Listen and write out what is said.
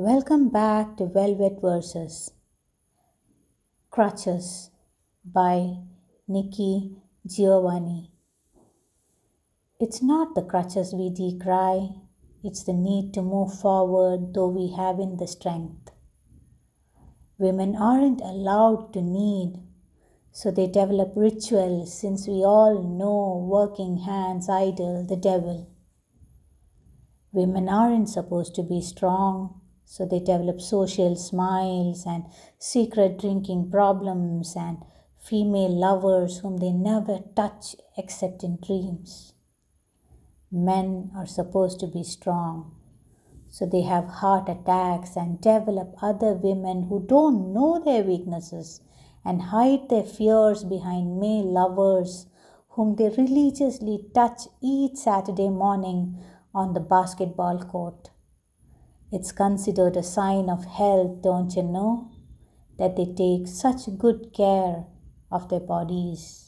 Welcome back to Velvet Verses Crutches by Nikki Giovanni. It's not the crutches we decry, it's the need to move forward though we haven't the strength. Women aren't allowed to need, so they develop rituals since we all know working hands idle the devil. Women aren't supposed to be strong, so they develop social smiles and secret drinking problems and female lovers whom they never touch except in dreams. Men are supposed to be strong, so they have heart attacks and develop other women who don't know their weaknesses and hide their fears behind male lovers whom they religiously touch each Saturday morning on the basketball court. It's considered a sign of health, don't you know? That they take such good care of their bodies.